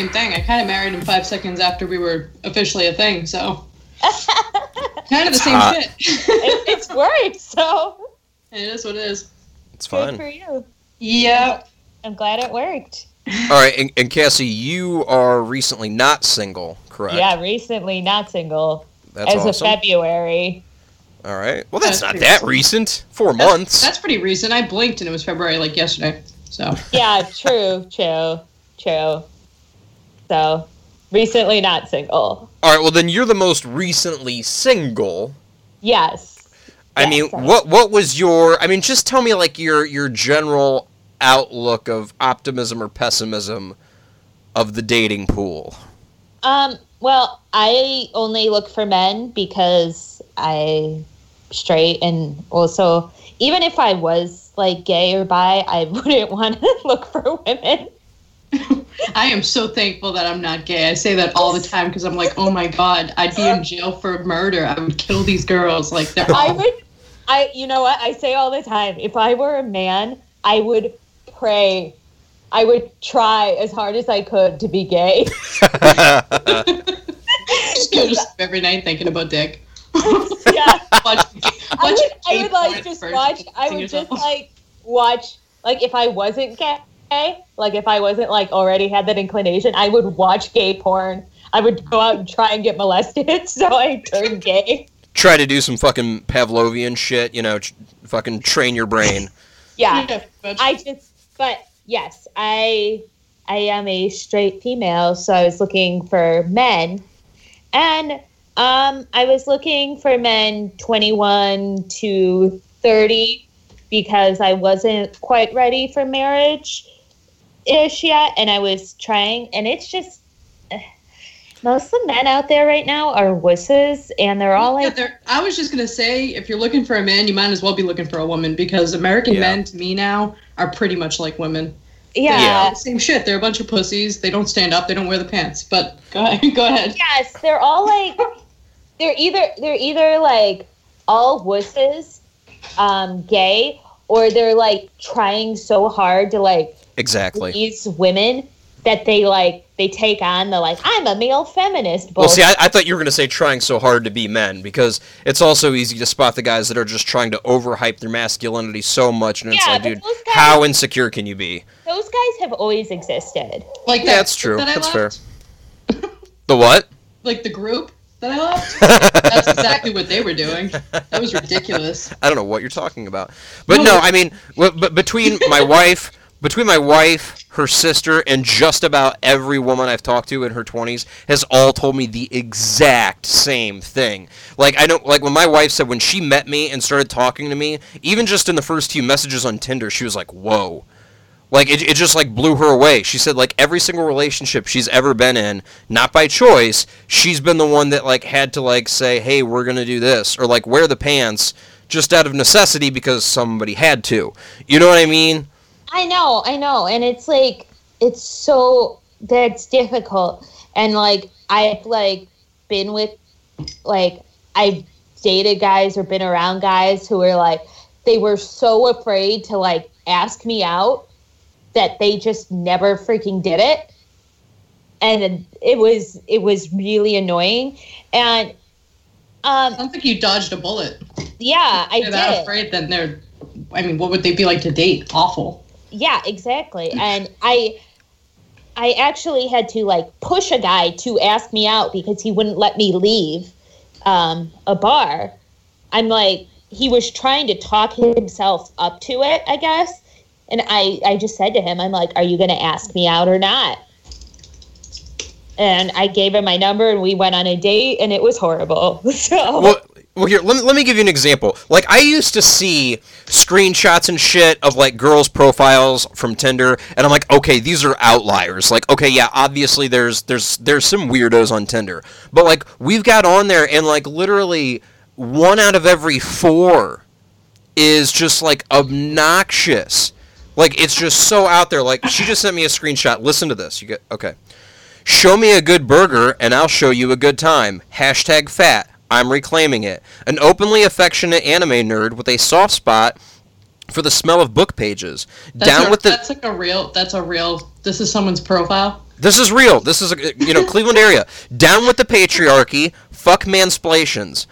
kind of the same thing. I kind of married him five seconds after we were officially a thing, so kind of the same hot. shit. it, it's worked, so it is what it is. It's fine good for you. Yep. I'm glad it worked. All right, and, and Cassie, you are recently not single, correct? Yeah, recently not single That's as awesome. of February. All right. Well, that's, That's not that awesome. recent. Four That's- months. That's pretty recent. I blinked and it was February like yesterday. So Yeah, true, true, true. So, recently not single. All right. Well, then you're the most recently single. Yes. I Yes, mean, I- what what was your? I mean, just tell me like your your general outlook of optimism or pessimism of the dating pool. Um, well, I only look for men because I straight and also even if I was like gay or bi, I wouldn't want to look for women. I am so thankful that I'm not gay. I say that all the time because I'm like, oh my god, I'd be in jail for murder. I would kill these girls. Like they're I would I you know what? I say all the time, if I were a man, I would pray I would try as hard as I could to be gay. just go to every night thinking about dick. yeah. Watch- I would, I would like just watch. I would yourself. just like watch. Like if I wasn't gay, like if I wasn't like already had that inclination, I would watch gay porn. I would go out and try and get molested, so I turned gay. Try to do some fucking Pavlovian shit. You know, tr- fucking train your brain. Yeah, Yeah, I just. But yes, I I am a straight female, so I was looking for men, and um, I was looking for men twenty one to thirty because I wasn't quite ready for marriage ish yet, and I was trying, and it's just. Most of the men out there right now are wusses, and they're all Yeah, like, they're- I was just gonna say, if you're looking for a man, you might as well be looking for a woman because American Yeah. men, to me now, are pretty much like women. yeah, Yeah. Same shit. They're a bunch of pussies. They don't stand up. They don't wear the pants. But go ahead. Go ahead. Yes, they're all like they're either they're either like all wusses, um, gay, or they're like trying so hard to like Exactly. please women that they like they take on the like I'm a male feminist. Well, see. I, I thought you were going to say trying so hard to be men because it's also easy to spot the guys that are just trying to overhype their masculinity so much, and it's like, dude, guys- how insecure can you be? those guys have always existed. Like Yeah, that that's true. That I That's fair. The what? Like the group that I left. That's exactly what they were doing. That was ridiculous. I don't know what you're talking about, but No, no, I mean, but between my wife, between my wife, her sister, and just about every woman I've talked to in her 20s has all told me the exact same thing. Like I don't like when my wife said when she met me and started talking to me, even just in the first few messages on Tinder, she was like, "Whoa." Like it, it just like blew her away. She said like every single relationship she's ever been in, not by choice, she's been the one that like had to like say, "Hey, we're going to do this," or like wear the pants just out of necessity because somebody had to. You know what I mean? I know, I know, and it's like it's so that's difficult, and like I've like been with like I've dated guys or been around guys who were like they were so afraid to like ask me out that they just never freaking did it, and it was it was really annoying, and um I don't you dodged a bullet. yeah I If they're that did afraid, then they're. I mean, what would they be like to date? Awful. Yeah, exactly. And I I actually had to like push a guy to ask me out because he wouldn't let me leave um, a bar. I'm like he was trying to talk himself up to it, I guess. And I I just said to him, I'm like, "Are you going to ask me out or not?" And I gave him my number and we went on a date and it was horrible. So Well, well here, let me, let me give you an example. Like I used to see screenshots and shit of like girls' profiles from Tinder, and I'm like, okay, these are outliers. Like, okay, yeah, obviously there's there's there's some weirdos on Tinder, but like we've got on there, and like literally one out of every four is just like obnoxious. Like it's just so out there. Like she just sent me a screenshot. Listen to this. You get okay. Show me a good burger and I'll show you a good time. Hashtag fat. I'm reclaiming it. An openly affectionate anime nerd with a soft spot for the smell of book pages. That's Down a- with the That's like a real. That's a real. This is someone's profile. This is real. This is a, you know Cleveland area. Down with the patriarchy. Fuck mansplations.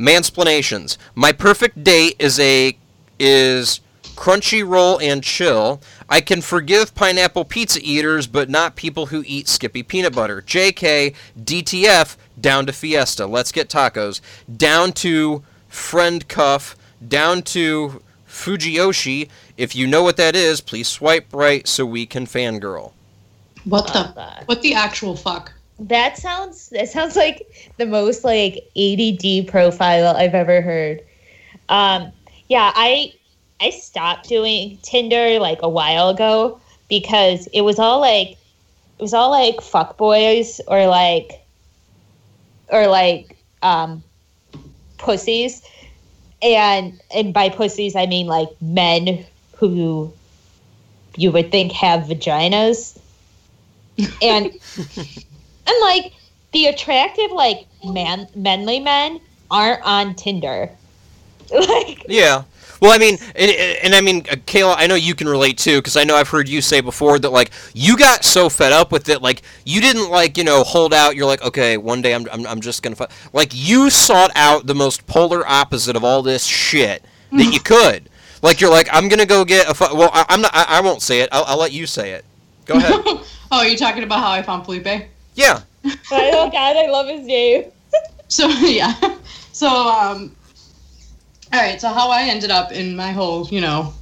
Mansplanations. My perfect date is a is Crunchyroll and chill. I can forgive pineapple pizza eaters, but not people who eat Skippy peanut butter. JK DTF down to Fiesta. Let's get tacos. Down to friend cuff. Down to Fujiyoshi. If you know what that is, please swipe right so we can fangirl. What the? that. What the actual fuck? That sounds that sounds like the most like ADD profile I've ever heard. Um, yeah, I I stopped doing Tinder like a while ago because it was all like it was all like fuck boys or like or like um pussies and and by pussies I mean like men who you would think have vaginas and and like the attractive like man manly men aren't on Tinder. like Yeah. Well, I mean, and, and I mean, uh, Kayla, I know you can relate too, because I know I've heard you say before that like you got so fed up with it, like you didn't like you know hold out. You're like, okay, one day I'm I'm, I'm just gonna fu-. like you sought out the most polar opposite of all this shit that you could. Like you're like, I'm gonna go get a fu-. well, I, I'm not. I, I won't say it. I'll, I'll let you say it. Go ahead. oh, are you talking about how I found Felipe? yeah. oh god, I love his name. So yeah. So um all right, so how I ended up in my whole, you know,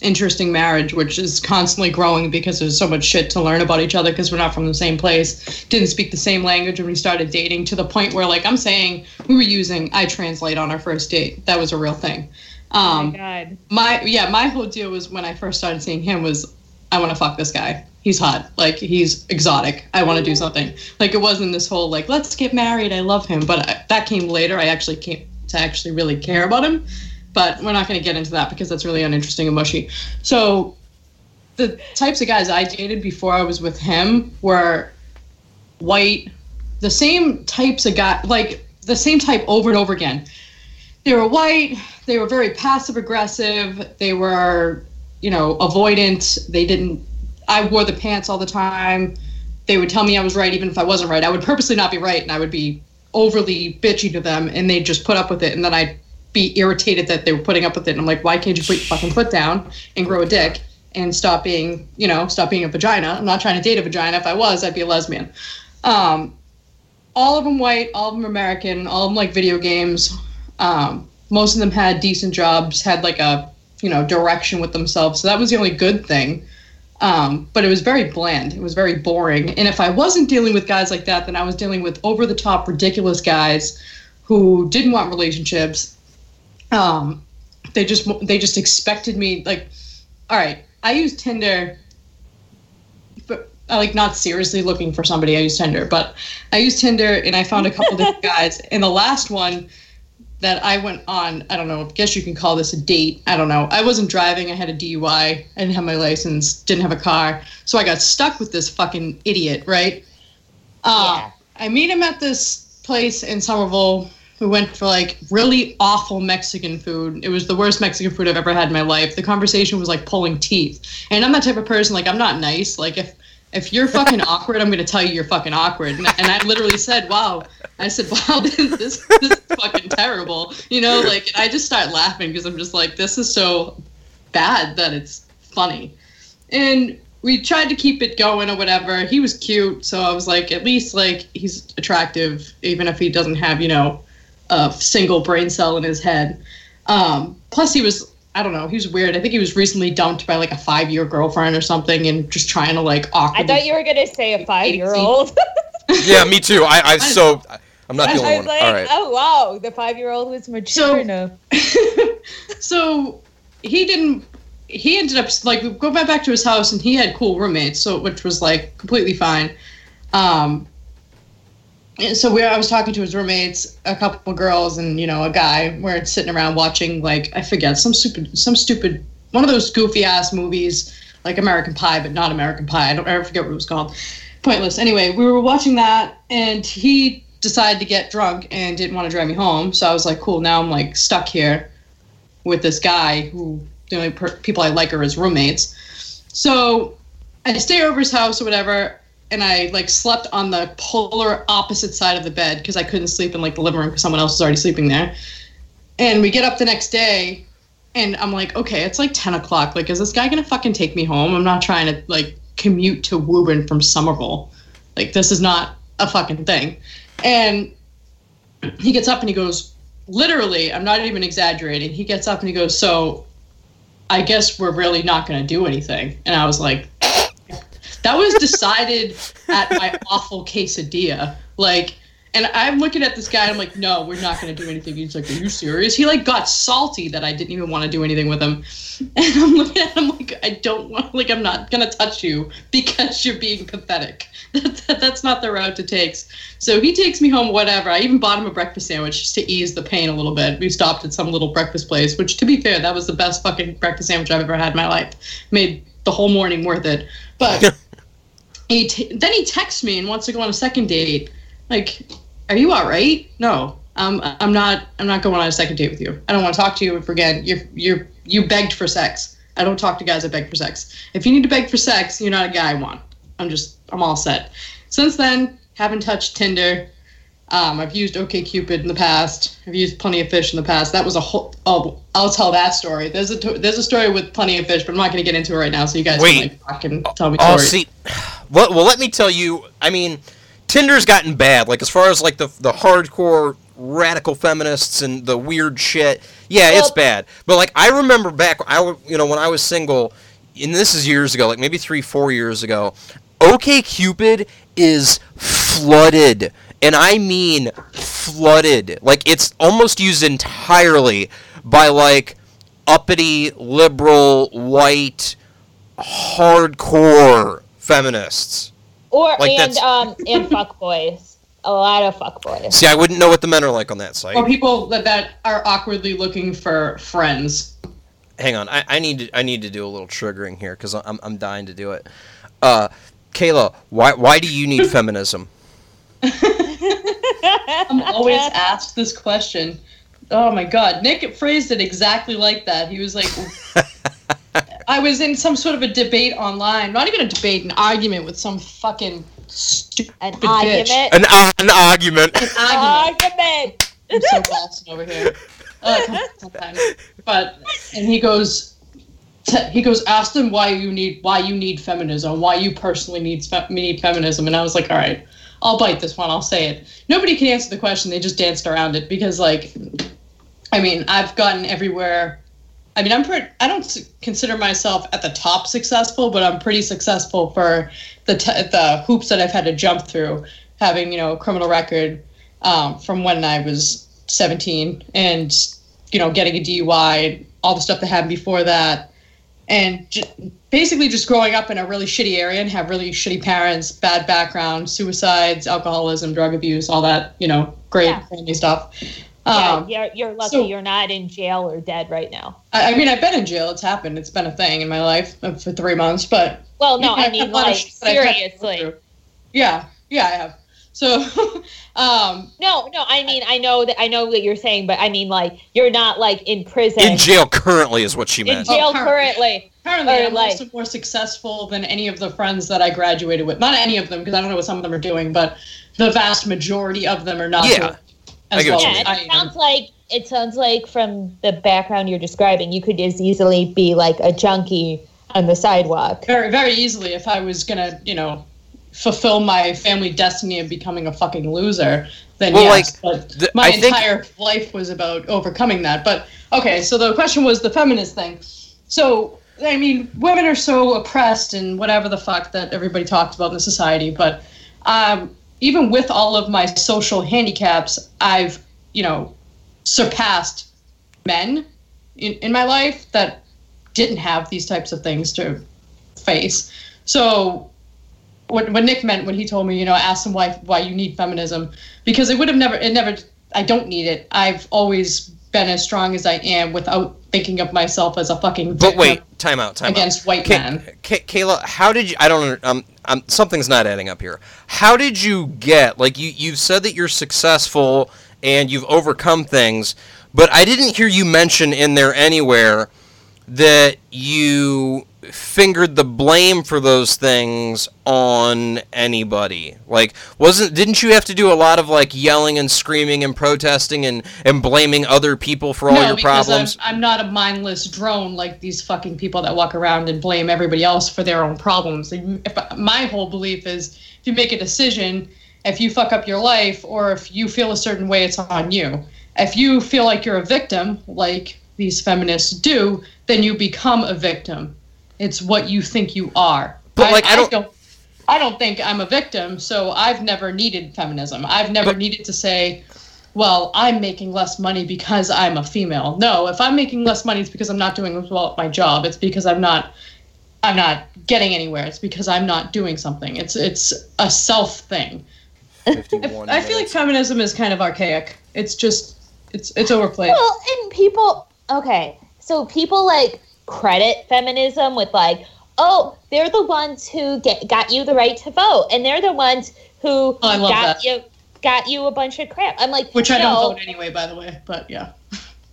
interesting marriage, which is constantly growing because there's so much shit to learn about each other because we're not from the same place, didn't speak the same language when we started dating to the point where like I'm saying we were using iTranslate on our first date. That was a real thing. oh Um my god. my yeah, my whole deal was when I first started seeing him was I want to fuck this guy. He's hot. Like he's exotic. I want to do something. Like it wasn't this whole like let's get married. I love him. But I, that came later. I actually came to actually really care about him. But we're not going to get into that because that's really uninteresting and mushy. So the types of guys I dated before I was with him were white, the same types of guy, like the same type over and over again. They were white. They were very passive aggressive. They were, you know, avoidant. They didn't. I wore the pants all the time. They would tell me I was right even if I wasn't right. I would purposely not be right, and I would be overly bitchy to them, and they'd just put up with it, and then I'd be irritated that they were putting up with it. And I'm like, why can't you put your fucking foot down and grow a dick and stop being, you know, stop being a vagina? I'm not trying to date a vagina. If I was, I'd be a lesbian. Um, all of them white, all of them American, all of them like video games. Um, most of them had decent jobs, had like a, you know, direction with themselves. So that was the only good thing. Um, but it was very bland. It was very boring. And if I wasn't dealing with guys like that, then I was dealing with over the top, ridiculous guys who didn't want relationships. Um, they just they just expected me like, all right, I use Tinder, but I like not seriously looking for somebody. I use Tinder, but I use Tinder and I found a couple different guys. And the last one that I went on, I don't know, I guess you can call this a date. I don't know. I wasn't driving. I had a DUI. I didn't have my license, didn't have a car. So I got stuck with this fucking idiot, right? Uh, Yeah. I meet him at this place in Somerville. We went for like really awful Mexican food. It was the worst Mexican food I've ever had in my life. The conversation was like pulling teeth. And I'm that type of person, like, I'm not nice. Like, if if you're fucking awkward, I'm going to tell you you're fucking awkward. And, I literally said, wow. I said, wow, this, this, is fucking terrible. You know, like, I just start laughing because I'm just like, this is so bad that it's funny. And we tried to keep it going or whatever. He was cute. So I was like, at least, like, he's attractive, even if he doesn't have, you know, a single brain cell in his head. Um, plus, he was I don't know. He was weird. I think he was recently dumped by like a five year girlfriend or something, and just trying to like awkward. I thought you were gonna say a five year old. Yeah, me too. I I so I'm not the I only I one. was like, All right. oh wow, the five year old was mature So- enough. so he didn't. He ended up like we go back back to his house, and he had cool roommates, so which was like completely fine. Um, and so we, I was talking to his roommates, a couple girls, and you know a guy. We're sitting around watching like I forget some stupid, some stupid one of those goofy ass movies like American Pie, but not American Pie. I don't ever forget what it was called. Pointless. Anyway, we were watching that, and he decided to get drunk and didn't want to drive me home. So I was like, cool. Now I'm like stuck here with this guy who the only per- people I like are his roommates. So I stay over his house or whatever, and I like slept on the polar opposite side of the bed because I couldn't sleep in like the living room because someone else was already sleeping there. And we get up the next day, and I'm like, okay, it's like 10 o'clock. Like, is this guy gonna fucking take me home? I'm not trying to like commute to Woburn from Somerville. Like, this is not a fucking thing. And he gets up and he goes, literally, I'm not even exaggerating. He gets up and he goes, so I guess we're really not to do anything. And I was like, that was decided at my awful quesadilla. Like, and I'm looking at this guy. I'm like, no, we're not going to do anything. He's like, are you serious? He like got salty that I didn't even want to do anything with him. And I'm looking at him like, I don't want, like, I'm not going to touch you because you're being pathetic. That's not the route to take. So he takes me home, whatever. I even bought him a breakfast sandwich just to ease the pain a little bit. We stopped at some little breakfast place, which, to be fair, that was the best fucking breakfast sandwich I've ever had in my life. Made the whole morning worth it. But he t- then he texts me and wants to go on a second date. Like, are you all right? No, um, I'm not. I'm not going on a second date with you. I don't want to talk to you ever again. You're you're you begged for sex. I don't talk to guys that beg for sex. If you need to beg for sex, you're not a guy I want. I'm just I'm all set. Since then, haven't touched Tinder. Um, I've used OKCupid in the past. I've used Plenty of Fish in the past. That was a whole. Oh, I'll tell that story. There's a there's a story with Plenty of Fish, but I'm not going to get into it right now. So you guys Wait. can like and tell me Oh, see, well, well, let me tell you. I mean, Tinder's gotten bad. Like as far as like the the hardcore radical feminists and the weird shit. Yeah, it's bad. But like I remember back, I you know when I was single, and this is years ago, like maybe three, four years ago. OK Cupid is flooded, and I mean flooded. Like it's almost used entirely by like uppity, liberal, white, hardcore feminists. Or Like, and that's- um and fuck boys. A lot of fuck boys. See, I wouldn't know what the men are like on that site. or people that, that are awkwardly looking for friends. Hang on, I, I need to I need to do a little triggering here because I'm I'm dying to do it. Uh, Kayla, why why do you need feminism? I'm always asked this question. Oh my god, Nick phrased it exactly like that. He was like, I was in some sort of a debate online, not even a debate, an argument with some fucking stupid An bitch. argument. An uh, an argument. An argument. Argument. I'm so Boston over here. Uh. But and he goes, t- he goes, ask them why you need why you need feminism, why you personally need fe- need feminism, and I was like, all right, I'll bite this one, I'll say it. Nobody can answer the question; they just danced around it because, like, I mean, I've gotten everywhere. I mean, I'm pretty. I don't consider myself at the top successful, but I'm pretty successful for the t- the hoops that I've had to jump through, having you know a criminal record um, from when I was 17, and you know getting a DUI, all the stuff that happened before that, and j- basically just growing up in a really shitty area and have really shitty parents, bad background, suicides, alcoholism, drug abuse, all that you know great Yeah. family stuff. Yeah, Um, you're, you're lucky so- you're not in jail or dead right now. I, I mean, I've been in jail. It's happened. It's been a thing in my life uh, for three months. But Well, no, I I've mean had a lot of like shit that I've had to go seriously. Yeah, yeah, I have. So, um, No, no, I mean I know that I know what you're saying, but I mean like you're not like in prison. In jail currently is what she meant. In meant. jail Oh, currently. currently. apparently, I'm like- also more successful than any of the friends that I graduated with. Not any of them, because I don't know what some of them are doing, but the vast majority of them are not. Yeah, doing I as get what well you Yeah, as it am. sounds like it sounds like from the background you're describing, you could as easily be like a junkie on the sidewalk. very, very easily if I was gonna, you know, fulfill my family destiny of becoming a fucking loser. Then Well, yes, like, but the- my I think- entire life was about overcoming that. But okay, so the question was the feminist thing. So I mean, women are so oppressed and whatever the fuck that everybody talks about in the society. But um, even with all of my social handicaps, I've you know surpassed men in, in my life that didn't have these types of things to face. So what, what Nick meant when he told me, you know, ask him why why you need feminism, because it would have never it never I don't need it. I've always been as strong as I am without thinking of myself as a fucking But wait, time out, time against out. white Ka- men. Ka- Kayla, how did you? I don't. Um, um, something's not adding up here. How did you get? Like you, you've said that you're successful and you've overcome things, but I didn't hear you mention in there anywhere that you fingered the blame for those things on anybody. Like wasn't didn't you have to do a lot of like yelling and screaming and protesting and and blaming other people for all no, your because problems? I'm, I'm not a mindless drone like these fucking people that walk around and blame everybody else for their own problems. If, my whole belief is if you make a decision, if you fuck up your life, or if you feel a certain way, it's on you. If you feel like you're a victim, like these feminists do, then you become a victim. It's what you think you are. But, like, I don't- I don't think I'm a victim, so I've never needed feminism. I've never But- needed to say, well, I'm making less money because I'm a female. No, if I'm making less money, it's because I'm not doing as well at my job. It's because I'm not, I'm not getting anywhere. It's because I'm not doing something. It's it's a self thing. I, 51 I feel like feminism is kind of archaic. It's just, it's it's overplayed. Well, and people, okay, so people like credit feminism with like, oh, they're the ones who get got you the right to vote, and they're the ones who Oh, got that. you got you a bunch of crap. I'm like, Which I don't vote anyway, by the way. But yeah.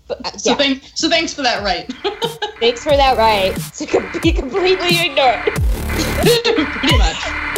but- uh, So yeah, thank so thanks for that right. thanks for that right to be completely ignored. Pretty much.